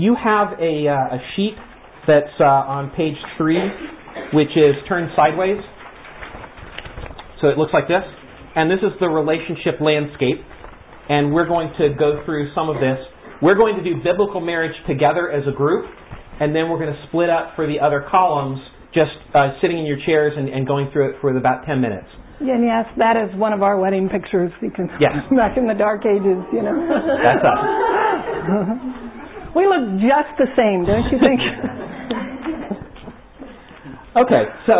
you have a, uh, a sheet that's uh, on page three, which is turned sideways. So it looks like this. And this is the relationship landscape. And we're going to go through some of this. We're going to do biblical marriage together as a group, and then we're going to split up for the other columns, just uh, sitting in your chairs and, and going through it for about 10 minutes. And yes, that is one of our wedding pictures because Yes. back in the dark ages, you know. That's us. we look just the same, don't you think? Okay, so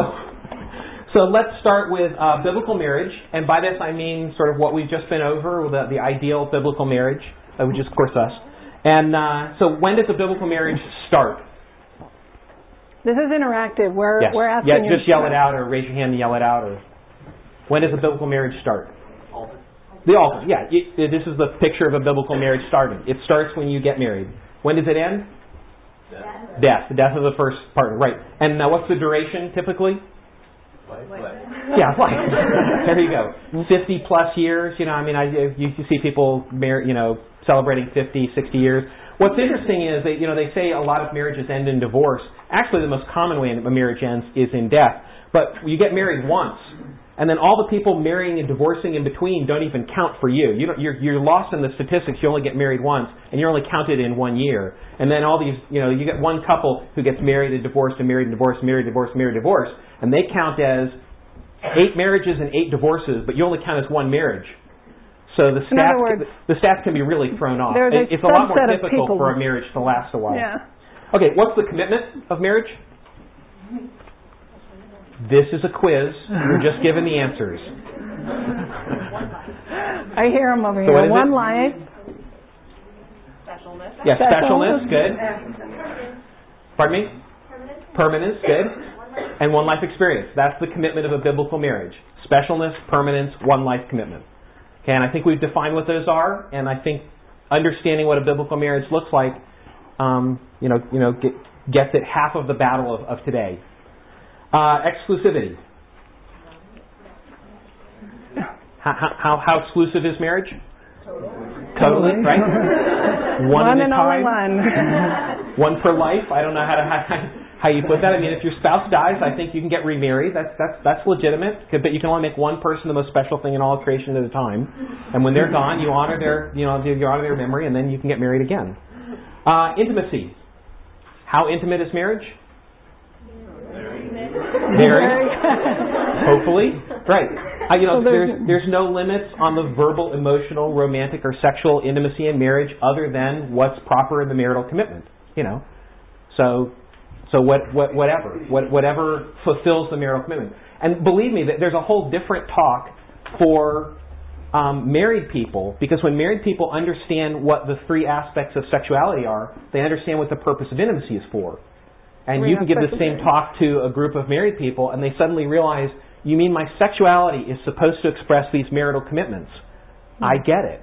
so let's start with uh, biblical marriage, and by this I mean sort of what we've just been over, the, the ideal biblical marriage, uh, which is of course us. And uh, so, when does a biblical marriage start? this is interactive. We're Yes. we're asking yeah, just yell it out, or raise your hand and yell it out, or when does a biblical marriage start? The altar. Yeah, it, it- this is the picture of a biblical marriage starting. It starts when you get married. When does it end? Death. The death of the first partner. Right. And now, what's the duration typically? Life. Yeah, life. there you go. 50 plus years, you know, I mean, I, you, you see people, mar- you know, celebrating 50, 60 years. What's interesting is that, you know, they say a lot of marriages end in divorce. Actually, the most common way a marriage ends is in death. But you get married once, and then all the people marrying and divorcing in between don't even count for you. you don't, you're, you're lost in the statistics. You only get married once, and you're only counted in one year. And then all these, you know, you get one couple who gets married and divorced and married and divorced, married, and divorced, married, divorced, and they count as eight marriages and eight divorces, but you only count as one marriage. So the In stats, other words, the stats can be really thrown off. a It- it's a lot more difficult for a marriage to last a while. Yeah. Okay, what's the commitment of marriage? This is a quiz. You're just given the answers. I hear them over So what here. is One it? life. Yes, Specialness. specialness, good. Pardon me? Permanence, good. And one life experience. That's the commitment of a biblical marriage. Specialness, permanence, one life commitment. Okay, and I think we've defined what those are, and I think understanding what a biblical marriage looks like, um, you know, you know, get, gets at half of the battle of, of today. Uh, exclusivity. How, how, how exclusive is marriage? Totally, totally right? One, One and only one. One per life. I don't know how to how, how you put that. I mean, if your spouse dies, I think you can get remarried. That's that's that's legitimate. But you can only make one person the most special thing in all of creation at a time. And when they're gone, you honor their you know you honor their memory, and then you can get married again. Uh, intimacy. How intimate is marriage? Very. Hopefully, right. Uh, you know, So there's- there's there's no limits on the verbal, emotional, romantic, or sexual intimacy in marriage other than what's proper in the marital commitment. You know, so so what, what whatever what, whatever fulfills the marital commitment. And believe me, that there's a whole different talk for um, married people because when married people understand what the three aspects of sexuality are, they understand what the purpose of intimacy is for. And you can give the same talk to a group of married people, and they suddenly realize, you mean my sexuality is supposed to express these marital commitments? I get it.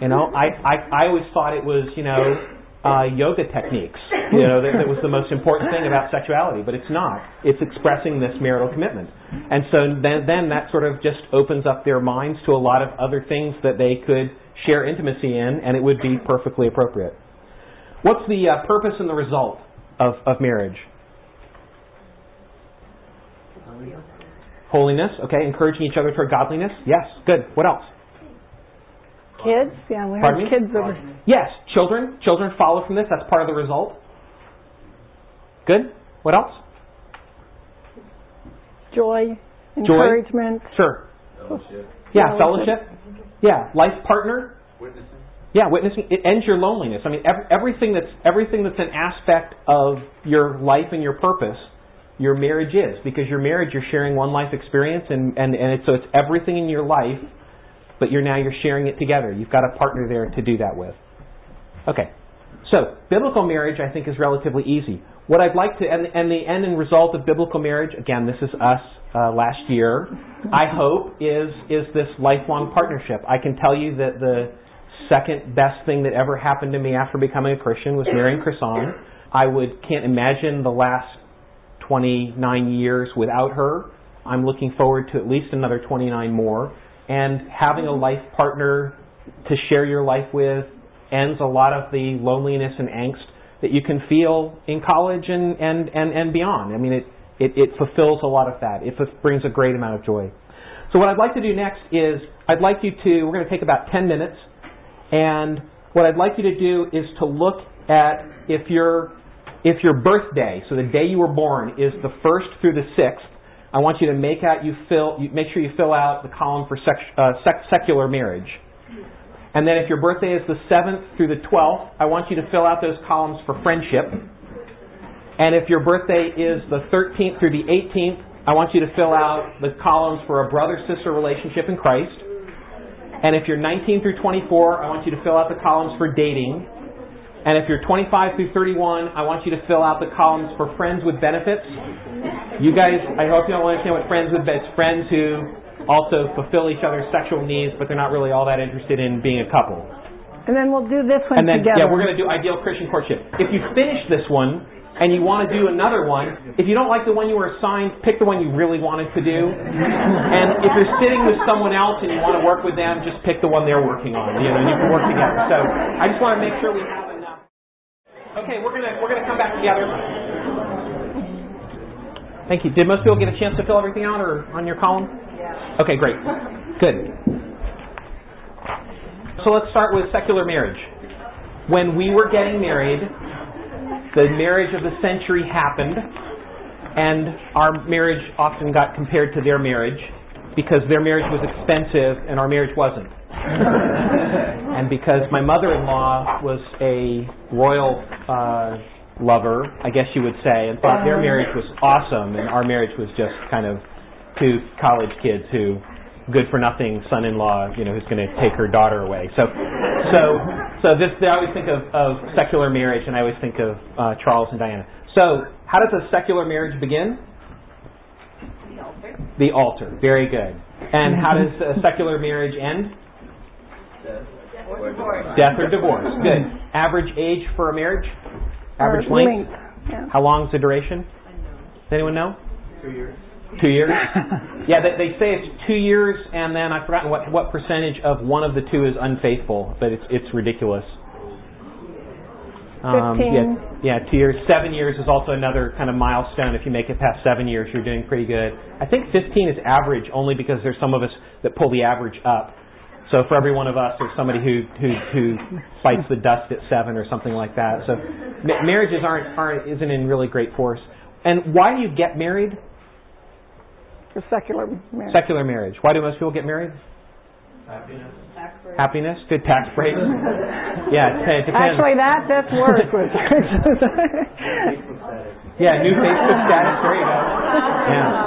You know, I, I, I always thought it was, you know, uh, yoga techniques. You know, that, that was the most important thing about sexuality, but it's not. It's expressing this marital commitment. And so then, then that sort of just opens up their minds to a lot of other things that they could share intimacy in, and it would be perfectly appropriate. What's the uh, purpose and the result of, of marriage? Holiness, okay. Encouraging each other toward godliness. Yes, good. What else? Kids? Yeah, we Pardon have me? kids over. Yes, children. Children follow from this. That's part of the result. Good. What else? Joy, encouragement. Sure. Yeah, Fellowship. fellowship. Yeah, life partner. Yeah, witnessing. It ends your loneliness. I mean, ev- everything that's everything that's an aspect of your life and your purpose, your marriage is because your marriage you're sharing one life experience and and and it's, so it's everything in your life, but you're now you're sharing it together. You've got a partner there to do that with. Okay, so biblical marriage I think is relatively easy. What I'd like to and and the end and result of biblical marriage again this is us uh, last year. I hope is is this lifelong partnership. I can tell you that the second best thing that ever happened to me after becoming a Christian was marrying Chrisan. I would can't imagine the last 29 years without her. I'm looking forward to at least another 29 more. And having a life partner to share your life with ends a lot of the loneliness and angst that you can feel in college and, and, and, and beyond. I mean, it, it, it fulfills a lot of that. It brings a great amount of joy. So what I'd like to do next is I'd like you to, we're going to take about 10 minutes, and what I'd like you to do is to look at if your, if your birthday, so the day you were born, is the 1st through the 6th, I want you to make out you fill, you, make sure you fill out the column for sec, uh, sec, secular marriage. And then if your birthday is the 7th through the 12th, I want you to fill out those columns for friendship. And if your birthday is the 13th through the 18th, I want you to fill out the columns for a brother sister relationship in Christ. And if you're 19 through 24, I want you to fill out the columns for dating. And if you're 25 through 31, I want you to fill out the columns for friends with benefits. You guys, I hope you all understand what friends with benefits. Friends who also fulfill each other's sexual needs, but they're not really all that interested in being a couple. And then we'll do this one and then, together. Yeah, we're going to do ideal Christian courtship. If you finish this one and you want to do another one, if you don't like the one you were assigned, pick the one you really wanted to do. And if you're sitting with someone else and you want to work with them, just pick the one they're working on. You know, and you can work together. So I just want to make sure we have enough. Okay, we're gonna we're gonna come back together. Thank you. Did most people get a chance to fill everything out or on your column? Yeah. Okay, great. Good. So let's start with secular marriage. When we were getting married, the marriage of the century happened, and our marriage often got compared to their marriage because their marriage was expensive and our marriage wasn't. and because my mother in law was a royal uh, lover, I guess you would say, and thought their marriage was awesome and our marriage was just kind of two college kids who good for nothing son-in-law, you know, who's going to take her daughter away. So, so, so this I always think of, of secular marriage, and I always think of uh, Charles and Diana. So, how does a secular marriage begin? The altar. The altar. Very good. And how does a secular marriage end? Death or divorce. Death or divorce. Good. Average age for a marriage? Average Or length? Yeah. How long is the duration? Does anyone know? Two years. Two years? yeah, they, they say it's two years, and then I've forgotten what, what percentage of one of the two is unfaithful, but it's it's ridiculous. Um, Fifteen. yeah, yeah, two years. Seven years is also another kind of milestone. If you make it past seven years, you're doing pretty good. I think 15 is average, only because there's some of us that pull the average up. So for every one of us, there's somebody who who who bites the dust at seven or something like that. So ma- marriages aren't aren't isn't in really great force. And why do you get married? For secular marriage. Secular marriage. Why do most people get married? Happiness. Happiness, good tax break. yeah, it depends. Actually, that that's worse. with yeah, new Facebook status. There you go. Yeah.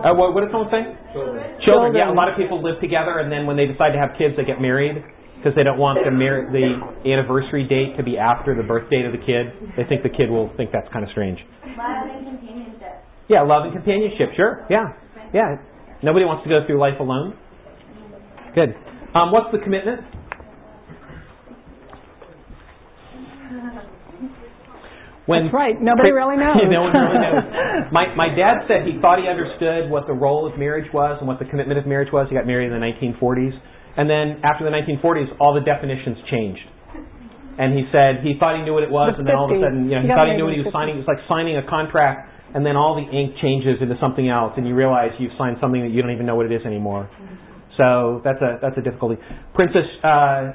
Uh, what, what did someone say? Children. Children. Yeah, a lot of people live together, and then when they decide to have kids, they get married because they don't want the mar- the anniversary date to be after the birth date of the kid. They think the kid will think that's kind of strange. Love and companionship. Yeah, love and companionship. Sure. Yeah. Yeah. Nobody wants to go through life alone. Good. Um, what's the commitment? When That's right. Nobody really knows. no one really knows. My my dad said he thought he understood what the role of marriage was and what the commitment of marriage was. He got married in the 1940s, and then after the 1940s, all the definitions changed. And he said he thought he knew what it was, The and then all of a sudden, you know, he He thought he knew what he was the signing. It was like signing a contract, and then all the ink changes into something else, and you realize you've signed something that you don't even know what it is anymore. So that's a that's a difficulty. Princess uh,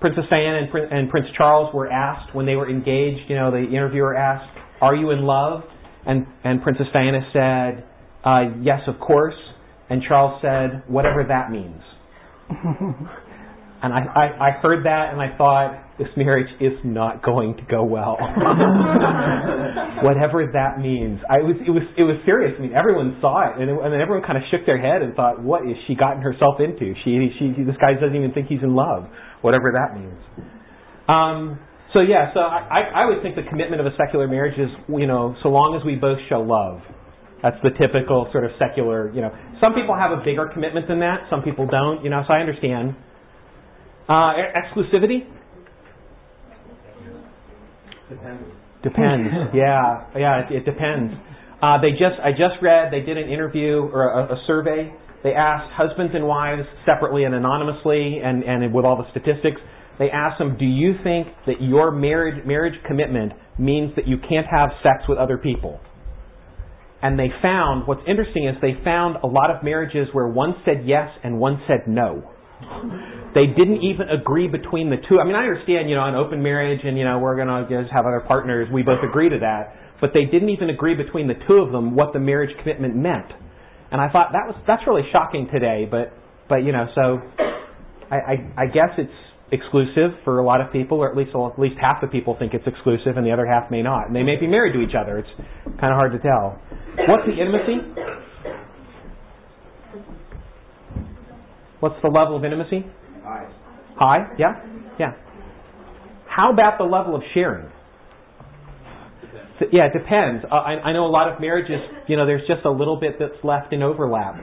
Princess Diana and, Prin- and Prince Charles were asked when they were engaged. You know, the interviewer asked, "Are you in love?" And and Princess Diana said, uh, "Yes, of course." And Charles said, "Whatever that means." And I, I, I heard that and I thought, this marriage is not going to go well. Whatever that means. I was, it was, it was serious. I mean, everyone saw it and, it, and then everyone kind of shook their head and thought, what is she gotten herself into? She, she, this guy doesn't even think he's in love. Whatever that means. Um, so yeah, so I, I, I would think the commitment of a secular marriage is, you know, so long as we both show love. That's the typical sort of secular, you know. Some people have a bigger commitment than that. Some people don't, you know, so I understand. Uh, exclusivity? Depends. Depends. yeah, yeah, it, it depends. Uh, they just, I just read, they did an interview or a, a survey. They asked husbands and wives separately and anonymously, and, and with all the statistics. They asked them, "Do you think that your marriage marriage commitment means that you can't have sex with other people?" And they found what's interesting is they found a lot of marriages where one said yes and one said no. They didn't even agree between the two. I mean, I understand, you know, an open marriage and you know we're going to just have other partners. We both agree to that, but they didn't even agree between the two of them what the marriage commitment meant. And I thought that was that's really shocking today. But but you know, so I, I, I guess it's exclusive for a lot of people, or at least at least half the people think it's exclusive, and the other half may not. And they may be married to each other. It's kind of hard to tell. What's the intimacy? What's the level of intimacy? High. High? Yeah? Yeah. How about the level of sharing? So, yeah, it depends. Uh, I, I know a lot of marriages, you know, there's just a little bit that's left in overlap.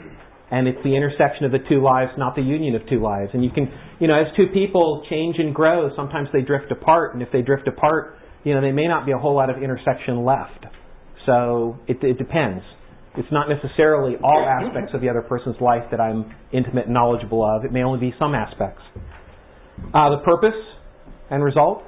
And it's the intersection of the two lives, not the union of two lives. And you can, you know, as two people change and grow, sometimes they drift apart. And if they drift apart, you know, there may not be a whole lot of intersection left. So it, it depends. It's not necessarily all aspects of the other person's life that I'm intimate and knowledgeable of. It may only be some aspects. Uh, the purpose and result?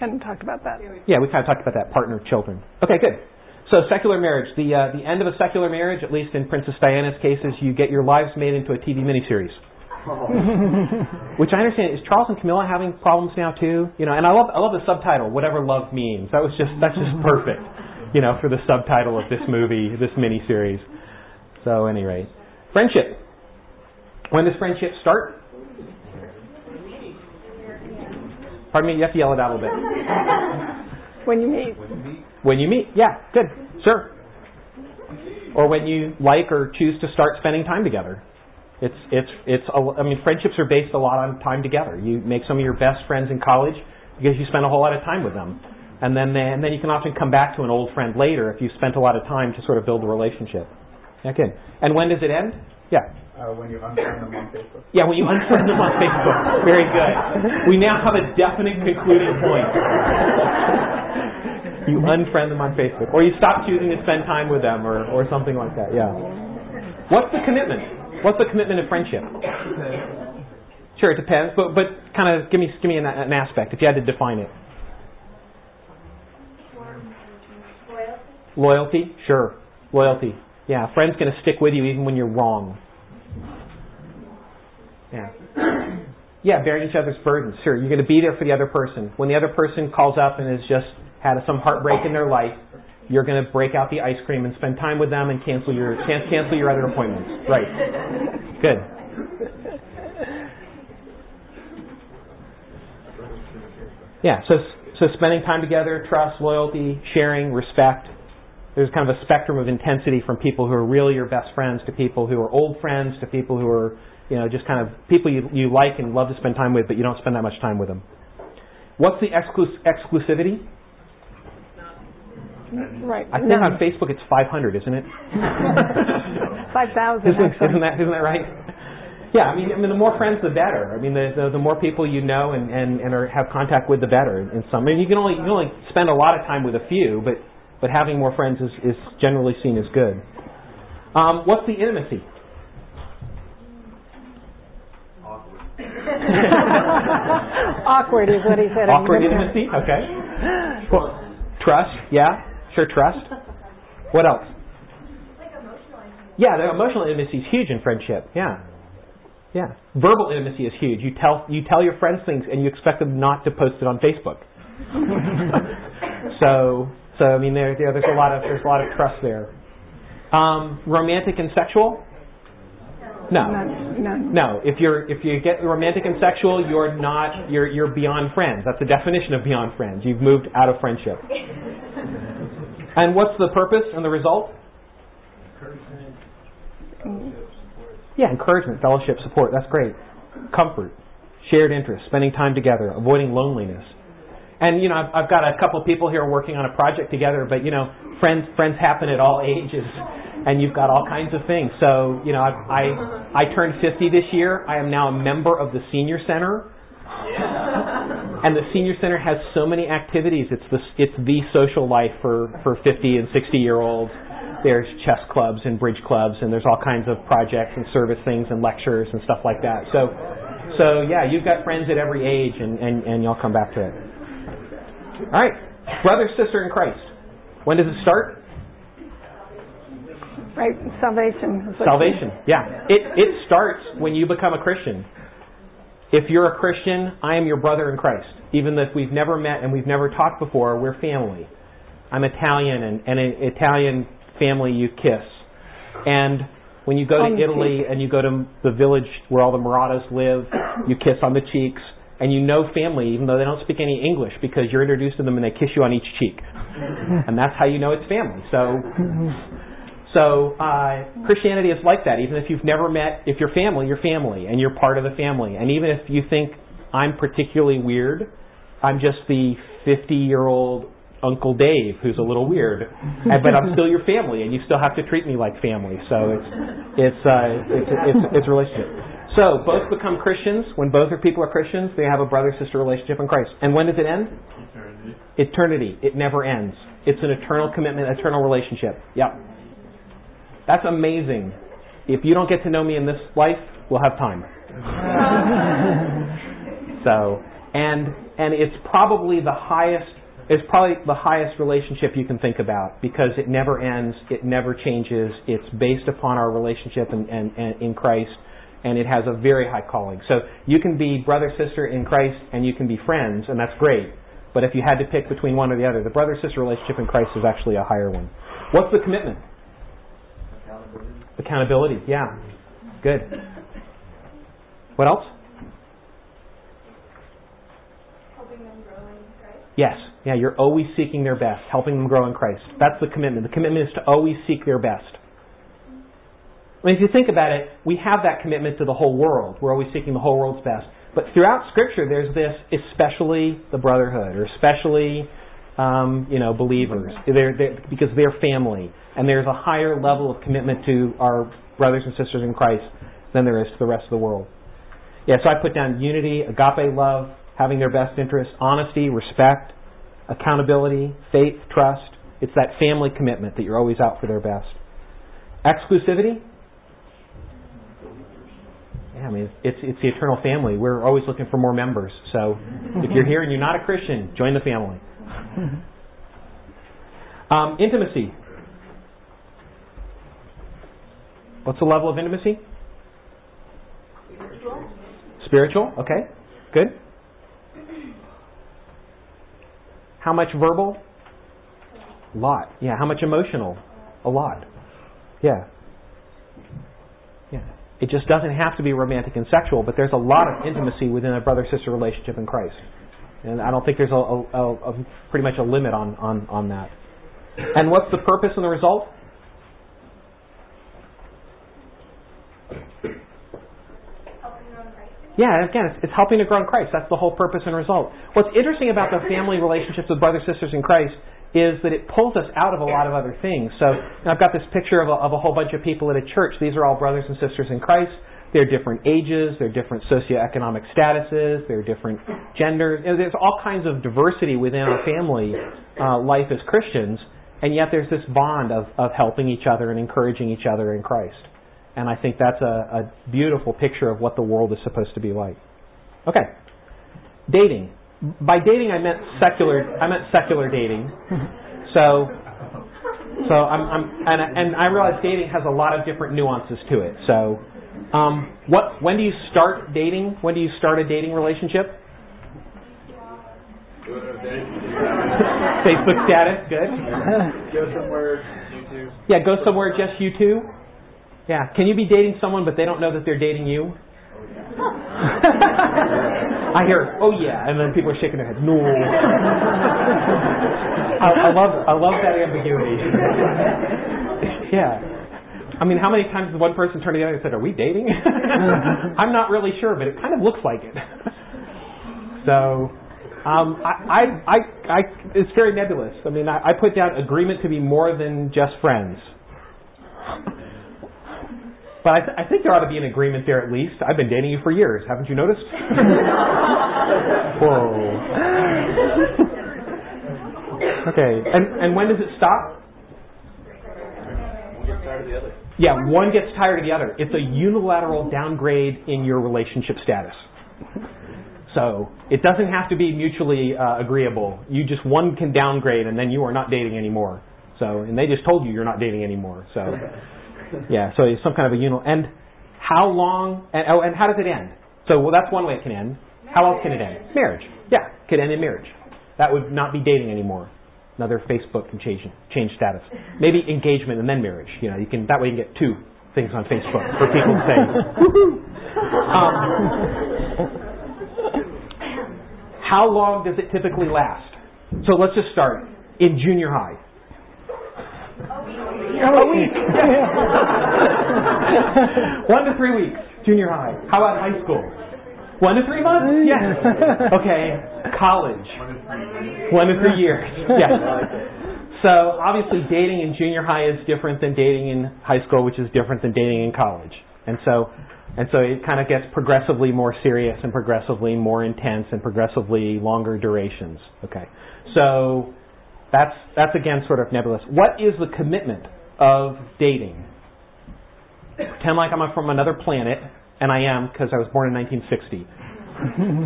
Hadn't talked about that. Yeah, we kind of talked about that. Partner, children. Okay, good. So secular marriage. The uh, the end of a secular marriage, at least in Princess Diana's cases, you get your lives made into a TV miniseries. Which I understand is Charles and Camilla having problems now too. You know, and I love I love the subtitle, whatever love means. That was just that's just perfect. You know, for the subtitle of this movie, this miniseries. So, any rate, friendship. When does friendship start? Pardon me, you have to yell it out a little bit. When you meet. When you meet, yeah, good, sure. Or when you like or choose to start spending time together. It's it's it's. A, I mean, friendships are based a lot on time together. You make some of your best friends in college because you spend a whole lot of time with them, and then they, and then you can often come back to an old friend later if you spent a lot of time to sort of build a relationship. Okay. And when does it end? Yeah. Uh, when you unfriend them on Facebook. Yeah, when you unfriend them on Facebook. Very good. We now have a definite concluding point. you unfriend them on Facebook. Or you stop choosing to spend time with them or, or something like that. Yeah. What's the commitment? What's the commitment of friendship? Sure, it depends, but but kind of give me give me an, an aspect if you had to define it. Loyalty, sure. Loyalty. Yeah, a friend's going to stick with you even when you're wrong. Yeah. Yeah, bearing each other's burdens. Sure, you're going to be there for the other person. When the other person calls up and has just had some heartbreak in their life, you're going to break out the ice cream and spend time with them and cancel your can- cancel your other appointments. Right. Good. Yeah. So so spending time together, trust, loyalty, sharing, respect. There's kind of a spectrum of intensity from people who are really your best friends to people who are old friends to people who are you know just kind of people you you like and love to spend time with, but you don't spend that much time with them. What's the exclus- exclusivity? Right. I think on Facebook it's 500, isn't it? 5,000. Isn't, isn't that isn't that right? Yeah, I mean, I mean, the more friends, the better. I mean, the the, the more people you know and and, and are, have contact with, the better. In some, I mean, you can only you can only spend a lot of time with a few, but but having more friends is is generally seen as good. Um, what's the intimacy? Awkward Awkward is what he said. Awkward intimacy. Okay. Well, trust. Yeah. Sure. Trust. What else? Yeah, the emotional intimacy is huge in friendship. Yeah. Yeah. Verbal intimacy is huge. You tell you tell your friends things and you expect them not to post it on Facebook. so so I mean there, there there's a lot of there's a lot of trust there. Um, romantic and sexual? No. None. No. If you're if you get romantic and sexual, you're not you're you're beyond friends. That's the definition of beyond friends. You've moved out of friendship. And what's the purpose and the result? Yeah, encouragement, fellowship, support. That's great. Comfort, shared interest, spending time together, avoiding loneliness. And you know, I've, I've got a couple of people here working on a project together, but you know, friends friends happen at all ages, and you've got all kinds of things. So you know, I I, I turned 50 this year. I am now a member of the senior center. And the senior center has so many activities. It's the it's the social life for for 50 and 60 year olds. There's chess clubs and bridge clubs, and there's all kinds of projects and service things and lectures and stuff like that. So, So yeah, you've got friends at every age, and, and, and you'll come back to it. All right, brother, sister in Christ. When does it start? Right, salvation. Salvation. Yeah, it it starts when you become a Christian. If you're a Christian, I am your brother in Christ. Even if we've never met and we've never talked before, we're family. I'm Italian, and, and an Italian family you kiss. And when you go to Italy and you go to the village where all the Marathas live, you kiss on the cheeks, and you know family even though they don't speak any English because you're introduced to them and they kiss you on each cheek. and that's how you know it's family. So so uh, Christianity is like that. Even if you've never met, if you're family, you're family, and you're part of the family. And even if you think I'm particularly weird, I'm just the 50 year old Uncle Dave who's a little weird, but I'm still your family, and you still have to treat me like family. So it's it's uh, it's, it's it's a relationship. So both become Christians. When both are people are Christians, they have a brother sister relationship in Christ. And when does it end? Eternity. Eternity. It never ends. It's an eternal commitment, eternal relationship. Yep. That's amazing. If you don't get to know me in this life, we'll have time. so, and and it's probably the highest it's probably the highest relationship you can think about because it never ends, it never changes. It's based upon our relationship and in, in, in Christ, and it has a very high calling. So you can be brother sister in Christ, and you can be friends, and that's great. But if you had to pick between one or the other, the brother sister relationship in Christ is actually a higher one. What's the commitment? Accountability. Accountability, yeah. Good. What else? helping them grow in Christ. Yes. Yeah, you're always seeking their best, helping them grow in Christ. That's the commitment. The commitment is to always seek their best. I mean, if you think about it, we have that commitment to the whole world. We're always seeking the whole world's best. But throughout Scripture, there's this, especially the brotherhood, or especially, um, you know, believers, they're, they're, because they're family, and there's a higher level of commitment to our brothers and sisters in Christ than there is to the rest of the world. Yeah, so I put down unity, agape love, having their best interests, honesty, respect, accountability, faith, trust. It's that family commitment that you're always out for their best. Exclusivity. Yeah, I mean it's it's the eternal family. We're always looking for more members. So if you're here and you're not a Christian, join the family. Um, intimacy. What's the level of intimacy? Spiritual. Spiritual, Okay. Good. How much verbal? A lot. Yeah. How much emotional? A lot. Yeah. It just doesn't have to be romantic and sexual, but there's a lot of intimacy within a brother sister relationship in Christ. And I don't think there's a, a, a, pretty much a limit on, on, on that. And what's the purpose and the result? Helping grow. Yeah, again, it's, it's helping to grow in Christ. That's the whole purpose and result. What's interesting about the family relationships with brothers and sisters in Christ is that it pulls us out of a lot of other things. So I've got this picture of a, of a whole bunch of people at a church. These are all brothers and sisters in Christ. They're different ages, they're different socioeconomic statuses, they're different genders. You know, there's all kinds of diversity within our family uh, life as Christians, and yet there's this bond of, of helping each other and encouraging each other in Christ. And I think that's a, a beautiful picture of what the world is supposed to be like. Okay. Dating. By dating I meant secular I meant secular dating. So so I'm, I'm and, and I realize dating has a lot of different nuances to it. So um, what when do you start dating? When do you start a dating relationship? Facebook status, good. Go somewhere, you two. Yeah, go somewhere just you two. Yeah, can you be dating someone but they don't know that they're dating you? I hear, oh yeah, and then people are shaking their heads. No. I, I love, I love that ambiguity. yeah. I mean, how many times did one person turn to the other and said, "Are we dating?" I'm not really sure, but it kind of looks like it. so, um, I, I, I, I, it's very nebulous. I mean, I, I put down agreement to be more than just friends. But I, th- I think there ought to be an agreement there at least. I've been dating you for years. Haven't you noticed? Whoa. Okay. And and when does it stop? One gets tired of the other. Yeah, one gets tired of the other. It's a unilateral downgrade in your relationship status. So it doesn't have to be mutually uh, agreeable. You just one can downgrade, and then you are not dating anymore. So and they just told you you're not dating anymore. So yeah, so it's some kind of a unit. And how long? And, oh, and how does it end? So well, that's one way it can end. How else can it end? Marriage. Yeah, could end in marriage. That would not be dating anymore. Another Facebook can change change status. Maybe engagement and then marriage. You know, you can that way you can get two things on Facebook for people to say. um, how long does it typically last? So let's just start in junior high. A week. One to three weeks, junior high. How about high school? One to three months? Mm. Yes. Okay. College. One to three years. Yes. So obviously dating in junior high is different than dating in high school, which is different than dating in college. And so and so it kind of gets progressively more serious and progressively more intense and progressively longer durations. Okay. So that's that's again sort of nebulous. What is the commitment of dating? Pretend like I'm from another planet, and I am because I was born in 1960.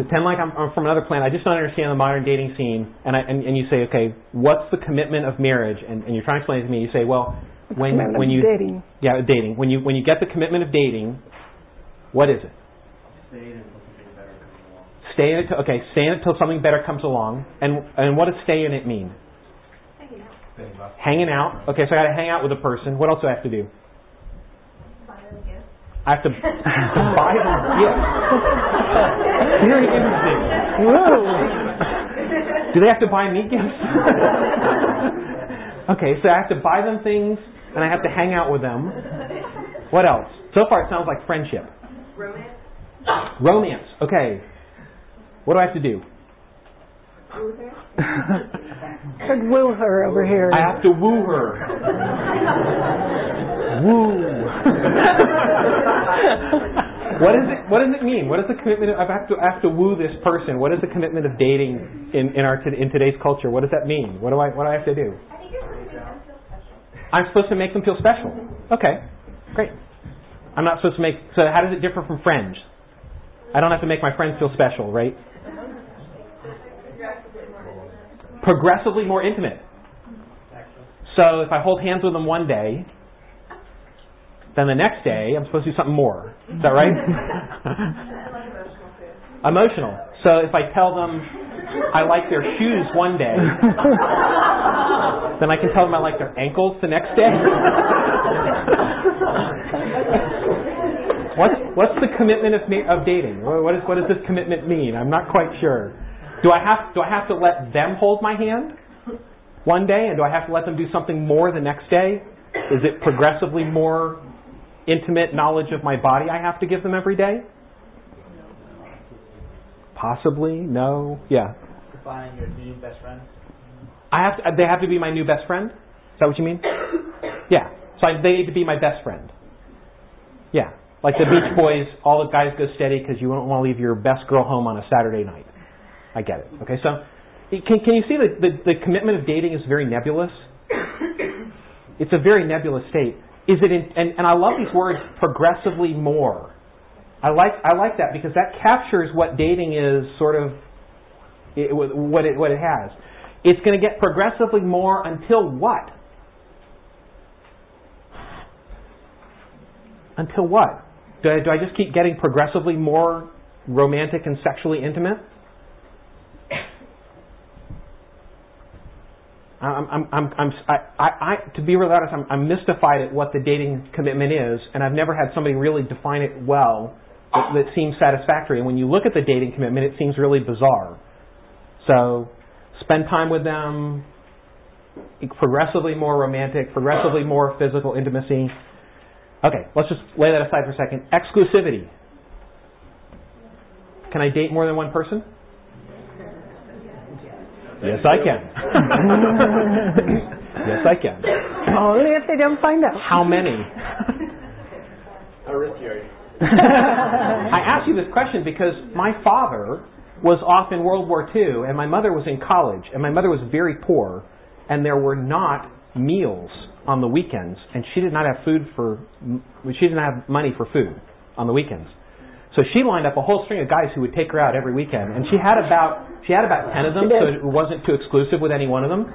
Pretend like I'm, I'm, from another planet. I just don't understand the modern dating scene. And, I, and, and you say, okay, what's the commitment of marriage? And, and you're trying to explain it to me. You say, well, when when you dating. yeah dating when you when you get the commitment of dating, what is it? Stay in it. Till, okay, stay in it till something better comes along. And and what does stay in it mean? Hanging out. Hanging out. Okay, so I got to hang out with a person. What else do I have to do? Buy them gifts. I have to, to buy them gifts. Very interesting. Whoa. Do they have to buy me gifts? okay, so I have to buy them things, and I have to hang out with them. What else? So far, it sounds like friendship. Romance. Romance. Okay. What do I have to do? Luther. Should woo her over here. I have to woo her. woo. what is it? What does it mean? What is the commitment? Of, I have to I have to woo this person. What is the commitment of dating in in our in today's culture? What does that mean? What do I what do I have to do? I think you're supposed to make them feel special. I'm supposed to make them feel special. Okay, great. I'm not supposed to make. So how does it differ from friends? I don't have to make my friends feel special, right? Progressively more intimate. So if I hold hands with them one day, then the next day I'm supposed to do something more. Is that right? Emotional. So if I tell them I like their shoes one day, then I can tell them I like their ankles the next day. what's what's the commitment of of dating? What is what does this commitment mean? I'm not quite sure. Do I have do I have to let them hold my hand one day, and do I have to let them do something more the next day? Is it progressively more intimate knowledge of my body I have to give them every day? Possibly. No. Yeah. Define your new best friend. I have to, they have to be my new best friend. Is that what you mean? Yeah. So I, they need to be my best friend. Yeah. Like the Beach Boys, all the guys go steady because you don't want to leave your best girl home on a Saturday night. I get it. Okay. So can, can you see that the, the commitment of dating is very nebulous? It's a very nebulous state. Is it in, and, and I love these words progressively more. I like I like that because that captures what dating is sort of it, what it what it has. It's going to get progressively more until what? Until what? Do I, do I just keep getting progressively more romantic and sexually intimate? I'm, I'm, I'm, I'm, I, I, to be real honest, I'm, I'm mystified at what the dating commitment is, and I've never had somebody really define it well that, that seems satisfactory. And when you look at the dating commitment, it seems really bizarre. So, spend time with them, progressively more romantic, progressively more physical intimacy. Okay, let's just lay that aside for a second. Exclusivity. Can I date more than one person? Yes, I can. yes, I can. Only if they don't find out. How many? How risky are you? I ask you this question because my father was off in World War II and my mother was in college and my mother was very poor and there were not meals on the weekends and she did not have food for she didn't have money for food on the weekends. So she lined up a whole string of guys who would take her out every weekend, and she had about she had about ten of them, so it wasn't too exclusive with any one of them.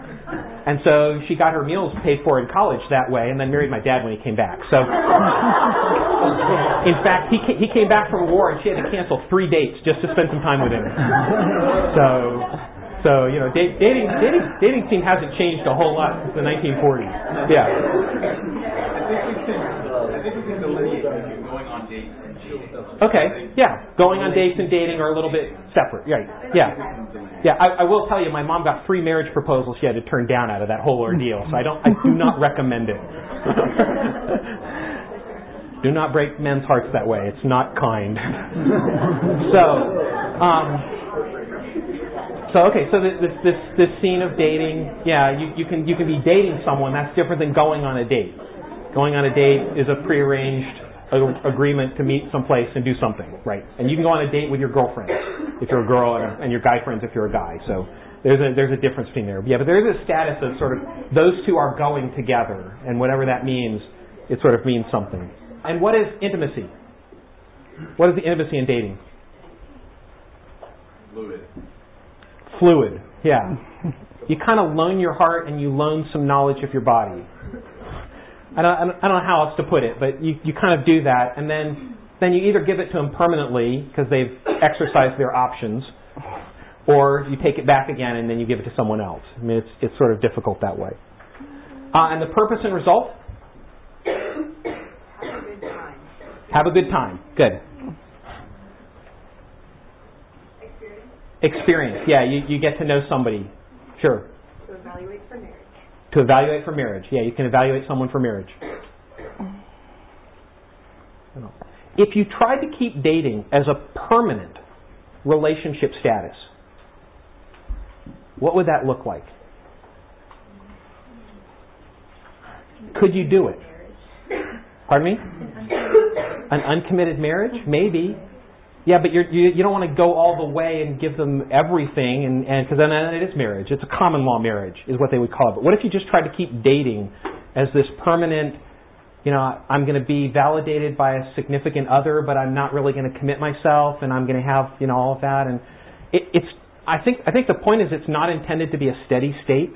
And so she got her meals paid for in college that way, and then married my dad when he came back. So, in fact, he ca- he came back from a war, and she had to cancel three dates just to spend some time with him. So. So you know, da- dating dating dating scene hasn't changed a whole lot since the 1940s. Yeah. I think we can delineate between going on dates and dating. Okay, yeah. Going on dates and dating are a little bit separate, right? Yeah. Yeah, I, I will tell you, my mom got three marriage proposals she had to turn down out of that whole ordeal, so I don't, I do not recommend it. do not break men's hearts that way. It's not kind. so, um, so okay, so this, this this this scene of dating, yeah, you, you can you can be dating someone. That's different than going on a date. Going on a date is a prearranged a- agreement to meet someplace and do something, right? And you can go on a date with your girlfriend if you're a girl, and, and your guy friends if you're a guy. So there's a there's a difference between there. Yeah, but there is a status of sort of those two are going together, and whatever that means, it sort of means something. And what is intimacy? What is the intimacy in dating? Fluid. Fluid. Yeah. You kind of loan your heart and you loan some knowledge of your body. I don't, I don't know how else to put it, but you, you kind of do that, and then then you either give it to them permanently because they've exercised their options, or you take it back again and then you give it to someone else. I mean, it's it's sort of difficult that way. Uh, and the purpose and result? Have a good time. Have a good. Time. Good. Experience Experience. Yeah, you, you get to know somebody. Sure. to evaluate for marriage. To evaluate for marriage. Yeah, you can evaluate someone for marriage. If you tried to keep dating as a permanent relationship status, what would that look like? Could you do it? Pardon me? An uncommitted marriage? Maybe. Yeah, but you're, you you don't want to go all the way and give them everything, and because then it is marriage. It's a common law marriage, is what they would call it. But what if you just tried to keep dating as this permanent? You know, I'm going to be validated by a significant other, but I'm not really going to commit myself, and I'm going to have you know all of that. And it, it's I think I think the point is it's not intended to be a steady state.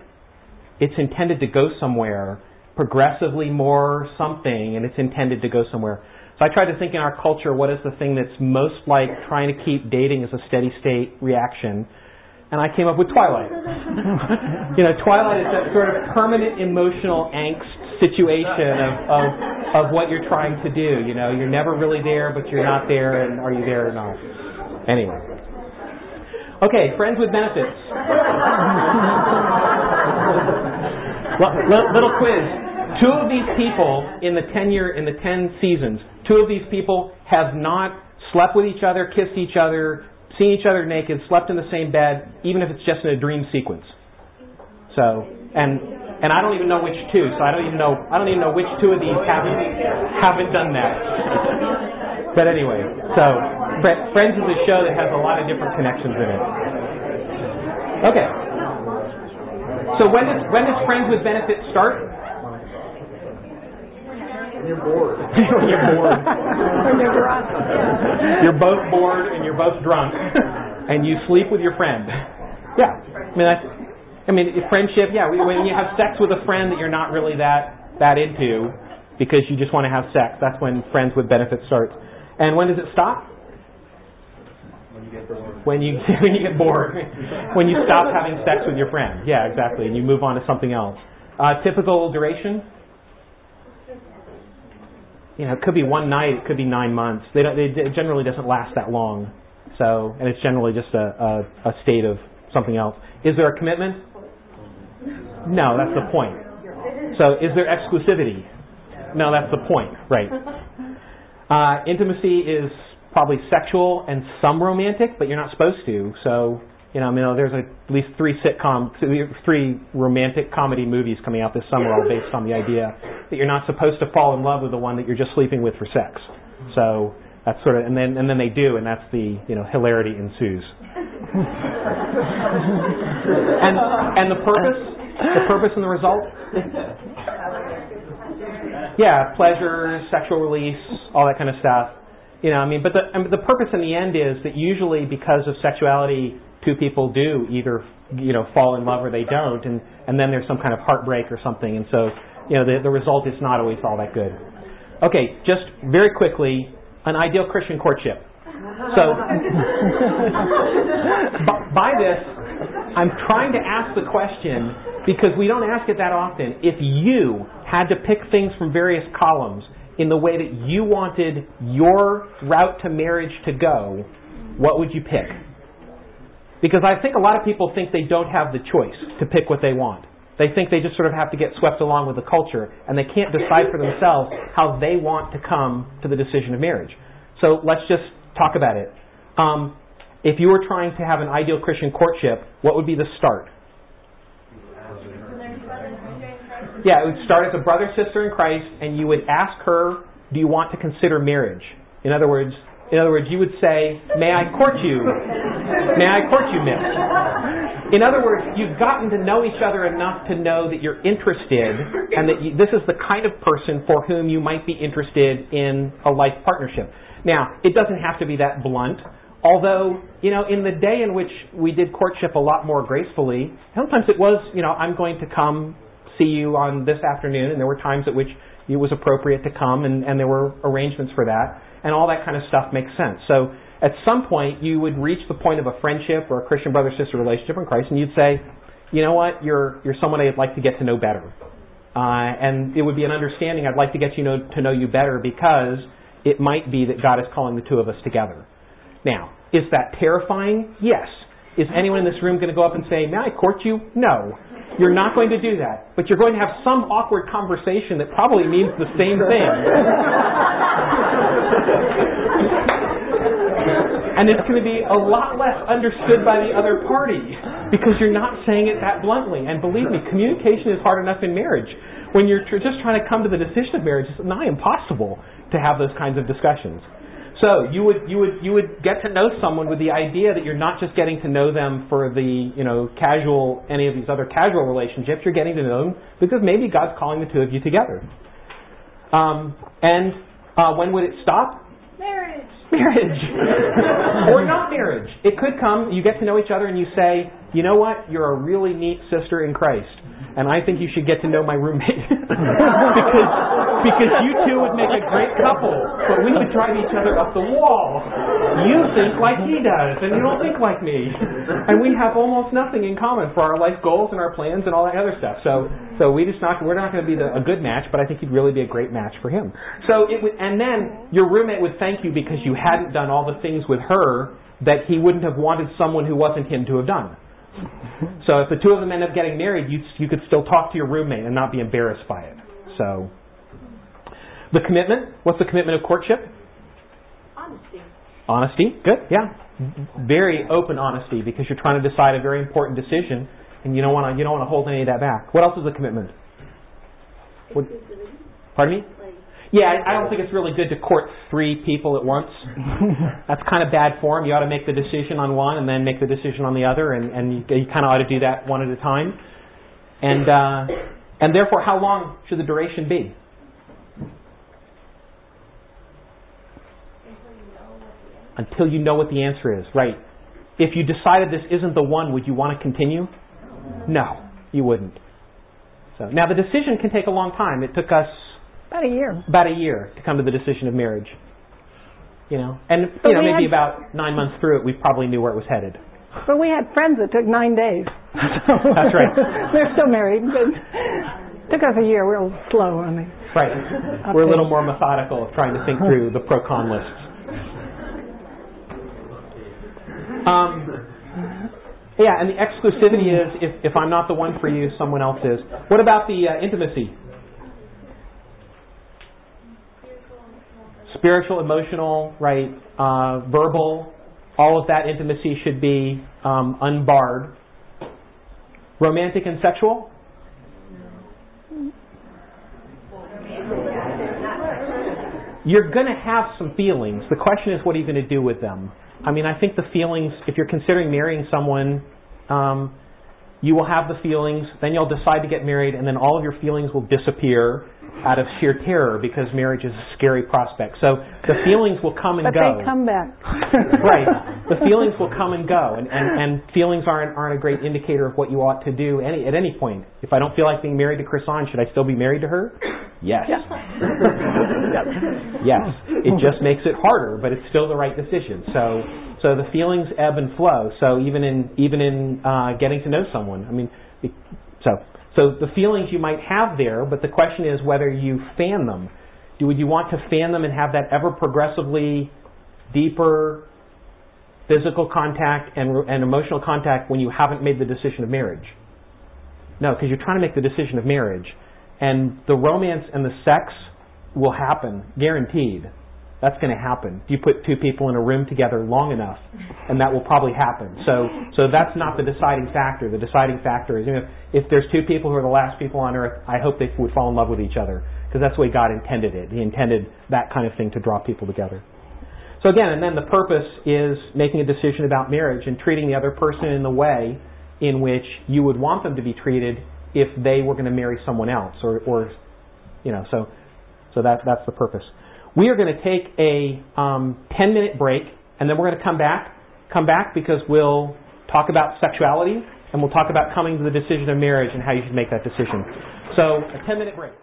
It's intended to go somewhere progressively more something, and it's intended to go somewhere. So I tried to think in our culture, what is the thing that's most like trying to keep dating as a steady state reaction? And I came up with Twilight. you know, Twilight is that sort of permanent emotional angst situation of, of, of what you're trying to do. You know, you're never really there, but you're not there, and are you there or not? Anyway. Okay, friends with benefits. Little quiz. Two of these people in the ten year in the ten seasons, two of these people have not slept with each other, kissed each other, seen each other naked, slept in the same bed, even if it's just in a dream sequence. So, and and I don't even know which two. So I don't even know I don't even know which two of these haven't haven't done that. But anyway, so Fr- Friends is a show that has a lot of different connections in it. Okay. So when does when does Friends with Benefits start? You're bored. when you're bored. When you're drunk. You're both bored and you're both drunk, and you sleep with your friend. Yeah, I mean that's. I mean friendship. Yeah, when you have sex with a friend that you're not really that that into, because you just want to have sex. That's when Friends with Benefits starts. And when does it stop? When you get bored. When you when you get bored, when you stop having sex with your friend. Yeah, exactly, and you move on to something else. Uh, typical duration. You know, it could be one night, it could be nine months. They don't. They, it generally doesn't last that long. So, and it's generally just a, a, a state of something else. Is there a commitment? No, that's the point. So, is there exclusivity? No, that's the point, right? Uh, intimacy is probably sexual and some romantic, but you're not supposed to. So, you know, I mean, there's at least three sitcom, three romantic comedy movies coming out this summer, all based on the idea that you're not supposed to fall in love with the one that you're just sleeping with for sex. So that's sort of, and then and then they do, and that's the you know hilarity ensues. and and the purpose, the purpose and the result. Yeah, pleasure, sexual release, all that kind of stuff. You know, I mean, but the I mean, the purpose in the end is that usually because of sexuality, two people do either you know fall in love or they don't, and and then there's some kind of heartbreak or something, and so you know the the result is not always all that good. Okay, just very quickly, an ideal Christian courtship. So by this, I'm trying to ask the question because we don't ask it that often. If you had to pick things from various columns in the way that you wanted your route to marriage to go, what would you pick? Because I think a lot of people think they don't have the choice to pick what they want. They think they just sort of have to get swept along with the culture, and they can't decide for themselves how they want to come to the decision of marriage. So let's just talk about it. Um, if you were trying to have an ideal Christian courtship, what would be the start? Yeah, it would start as a brother sister in Christ, and you would ask her, "Do you want to consider marriage?" In other words, in other words, you would say, "May I court you? May I court you, Miss?" In other words, you've gotten to know each other enough to know that you're interested, and that you, this is the kind of person for whom you might be interested in a life partnership. Now, it doesn't have to be that blunt. Although, you know, in the day in which we did courtship a lot more gracefully, sometimes it was, you know, I'm going to come see you on this afternoon, and there were times at which it was appropriate to come, and, and there were arrangements for that, and all that kind of stuff makes sense. So at some point, you would reach the point of a friendship or a Christian brother sister relationship in Christ, and you'd say, you know what, you're you're someone I'd like to get to know better, uh, and it would be an understanding. I'd like to get you know to know you better because it might be that God is calling the two of us together. Now, is that terrifying? Yes. Is anyone in this room going to go up and say, May I court you? No. You're not going to do that. But you're going to have some awkward conversation that probably means the same thing. and it's going to be a lot less understood by the other party because you're not saying it that bluntly. And believe me, communication is hard enough in marriage. When you're just trying to come to the decision of marriage, it's nigh impossible to have those kinds of discussions. So you would you would you would get to know someone with the idea that you're not just getting to know them for the you know casual any of these other casual relationships. You're getting to know them because maybe God's calling the two of you together. Um, and uh, when would it stop? Marriage. Or not marriage. It could come. You get to know each other, and you say, you know what? You're a really neat sister in Christ and I think you should get to know my roommate because because you two would make a great couple, but we would drive each other up the wall. You think like he does, and you don't think like me, and we have almost nothing in common for our life goals and our plans and all that other stuff. So so we just not we're not going to be the, a good match, but I think you'd really be a great match for him. So it would, and then your roommate would thank you because you hadn't done all the things with her that he wouldn't have wanted someone who wasn't him to have done. So if the two of them end up getting married, you you could still talk to your roommate and not be embarrassed by it. So the commitment. What's the commitment of courtship? Honesty. Honesty. Good. Yeah. Very open honesty because you're trying to decide a very important decision and you don't want to you don't want to hold any of that back. What else is a commitment? What, pardon me? Yeah, I don't think it's really good to court three people at once. That's kind of bad form. You ought to make the decision on one and then make the decision on the other, and, and you, you kind of ought to do that one at a time. And uh, and therefore, how long should the duration be? Until you know what the answer is, right? If you decided this isn't the one, would you want to continue? No, you wouldn't. So now the decision can take a long time. It took us about a year. About a year to come to the decision of marriage. You know, and you know maybe had, about nine months through it, we probably knew where it was headed. But we had friends that took nine days. That's right. They're still married, but it took us a year. We're a little slow on the. Right. We're a little more methodical of trying to think through the pro con lists. Um, yeah, and the exclusivity is if, if I'm not the one for you, someone else is. What about the uh, intimacy? Spiritual, emotional, right, uh, verbal, all of that intimacy should be um, unbarred. Romantic and sexual? You're going to have some feelings. The question is, what are you going to do with them? I mean, I think the feelings, if you're considering marrying someone, um, you will have the feelings, then you'll decide to get married, and then all of your feelings will disappear out of sheer terror because marriage is a scary prospect. So the feelings will come and but go. they come back. right. The feelings will come and go, and, and, and feelings aren't, aren't a great indicator of what you ought to do any, at any point. If I don't feel like being married to Chris on, should I still be married to her? Yes. yes. It just makes it harder, but it's still the right decision. So, so the feelings ebb and flow. So even in even in uh, getting to know someone, I mean, so so the feelings you might have there, but the question is whether you fan them. Do would you want to fan them and have that ever progressively deeper physical contact and, and emotional contact when you haven't made the decision of marriage? No, because you're trying to make the decision of marriage. And the romance and the sex will happen, guaranteed. That's going to happen. You put two people in a room together long enough, and that will probably happen. So, so that's not the deciding factor. The deciding factor is, you know, if there's two people who are the last people on earth, I hope they would fall in love with each other, because that's the way God intended it. He intended that kind of thing to draw people together. So again, and then the purpose is making a decision about marriage and treating the other person in the way in which you would want them to be treated if they were going to marry someone else, or, or you know, so so that that's the purpose. We are going to take a um, 10 minute break, and then we're going to come back. Come back because we'll talk about sexuality, and we'll talk about coming to the decision of marriage and how you should make that decision. So a 10 minute break.